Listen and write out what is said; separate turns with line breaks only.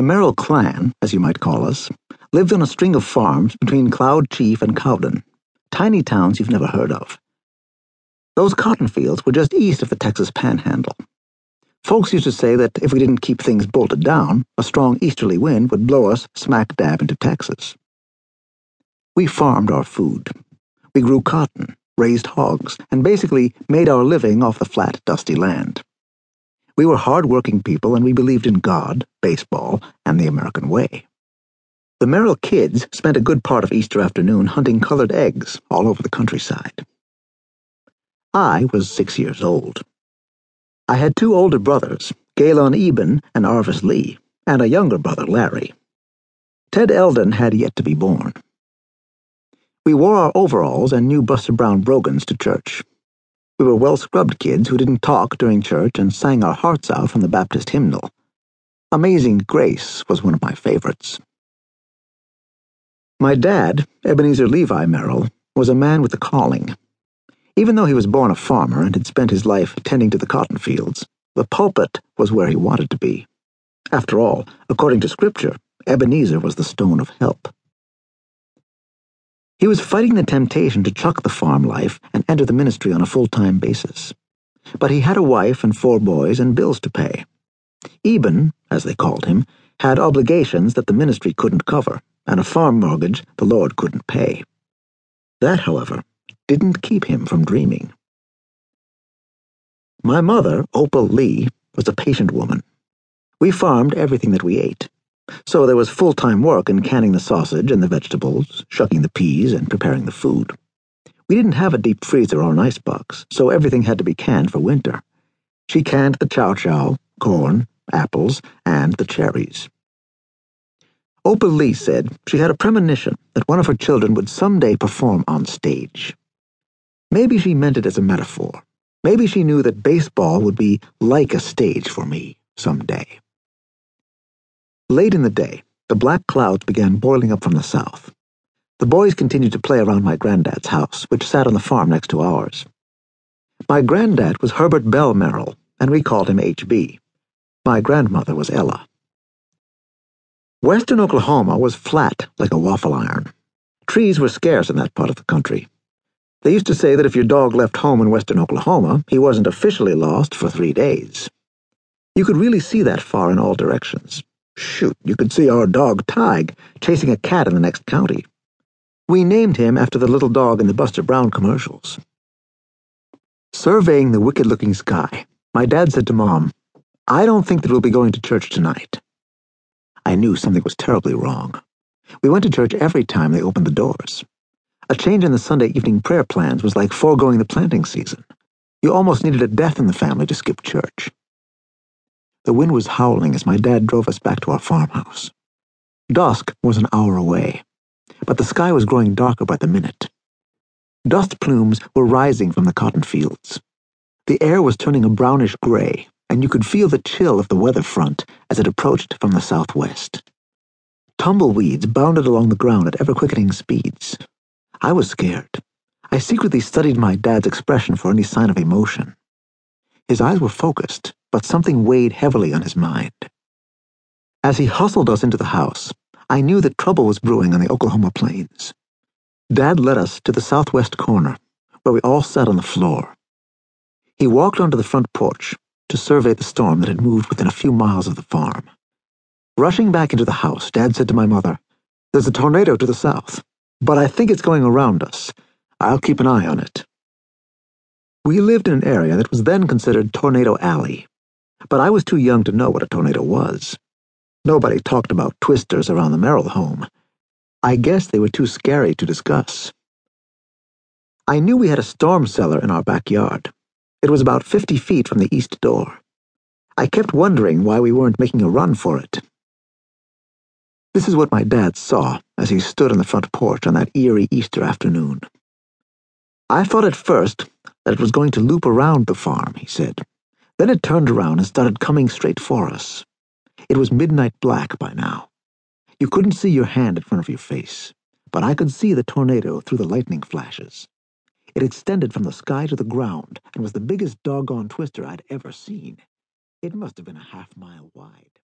The Merrill clan, as you might call us, lived on a string of farms between Cloud Chief and Cowden, tiny towns you've never heard of. Those cotton fields were just east of the Texas Panhandle. Folks used to say that if we didn't keep things bolted down, a strong easterly wind would blow us smack dab into Texas. We farmed our food. We grew cotton, raised hogs, and basically made our living off the flat, dusty land. We were hard-working people and we believed in God, baseball, and the American way. The Merrill kids spent a good part of Easter afternoon hunting colored eggs all over the countryside. I was six years old. I had two older brothers, Galen Eben and Arvis Lee, and a younger brother, Larry. Ted Eldon had yet to be born. We wore our overalls and new Buster Brown brogans to church. We were well-scrubbed kids who didn't talk during church and sang our hearts out from the Baptist hymnal. Amazing Grace was one of my favorites. My dad, Ebenezer Levi Merrill, was a man with a calling. Even though he was born a farmer and had spent his life tending to the cotton fields, the pulpit was where he wanted to be. After all, according to Scripture, Ebenezer was the stone of help. He was fighting the temptation to chuck the farm life and enter the ministry on a full-time basis. But he had a wife and four boys and bills to pay. Eben, as they called him, had obligations that the ministry couldn't cover, and a farm mortgage the Lord couldn't pay. That, however, didn't keep him from dreaming. My mother, Opal Lee, was a patient woman. We farmed everything that we ate. So there was full-time work in canning the sausage and the vegetables, shucking the peas, and preparing the food. We didn't have a deep freezer or an icebox, so everything had to be canned for winter. She canned the chow-chow, corn, apples, and the cherries. Opal Lee said she had a premonition that one of her children would someday perform on stage. Maybe she meant it as a metaphor. Maybe she knew that baseball would be like a stage for me someday. Late in the day, the black clouds began boiling up from the south. The boys continued to play around my granddad's house, which sat on the farm next to ours. My granddad was Herbert Bell Merrill, and we called him H.B. My grandmother was Ella. Western Oklahoma was flat like a waffle iron. Trees were scarce in that part of the country. They used to say that if your dog left home in western Oklahoma, he wasn't officially lost for three days. You could really see that far in all directions. Shoot, you could see our dog Tige chasing a cat in the next county. We named him after the little dog in the Buster Brown commercials. Surveying the wicked-looking sky, my dad said to Mom, I don't think that we'll be going to church tonight. I knew something was terribly wrong. We went to church every time they opened the doors. A change in the Sunday evening prayer plans was like foregoing the planting season. You almost needed a death in the family to skip church. The wind was howling as my dad drove us back to our farmhouse. Dusk was an hour away, but the sky was growing darker by the minute. Dust plumes were rising from the cotton fields. The air was turning a brownish gray, and you could feel the chill of the weather front as it approached from the southwest. Tumbleweeds bounded along the ground at ever-quickening speeds. I was scared. I secretly studied my dad's expression for any sign of emotion. His eyes were focused, but something weighed heavily on his mind. As he hustled us into the house, I knew that trouble was brewing on the Oklahoma plains. Dad led us to the southwest corner, where we all sat on the floor. He walked onto the front porch to survey the storm that had moved within a few miles of the farm. Rushing back into the house, Dad said to my mother, There's a tornado to the south, but I think it's going around us. I'll keep an eye on it. We lived in an area that was then considered Tornado Alley, but I was too young to know what a tornado was. Nobody talked about twisters around the Merrill home. I guess they were too scary to discuss. I knew we had a storm cellar in our backyard. It was about 50 feet from the east door. I kept wondering why we weren't making a run for it. This is what my dad saw as he stood on the front porch on that eerie Easter afternoon. I thought at first that it was going to loop around the farm, he said. Then it turned around and started coming straight for us. It was midnight black by now. You couldn't see your hand in front of your face, but I could see the tornado through the lightning flashes. It extended from the sky to the ground and was the biggest doggone twister I'd ever seen. It must have been a half mile wide.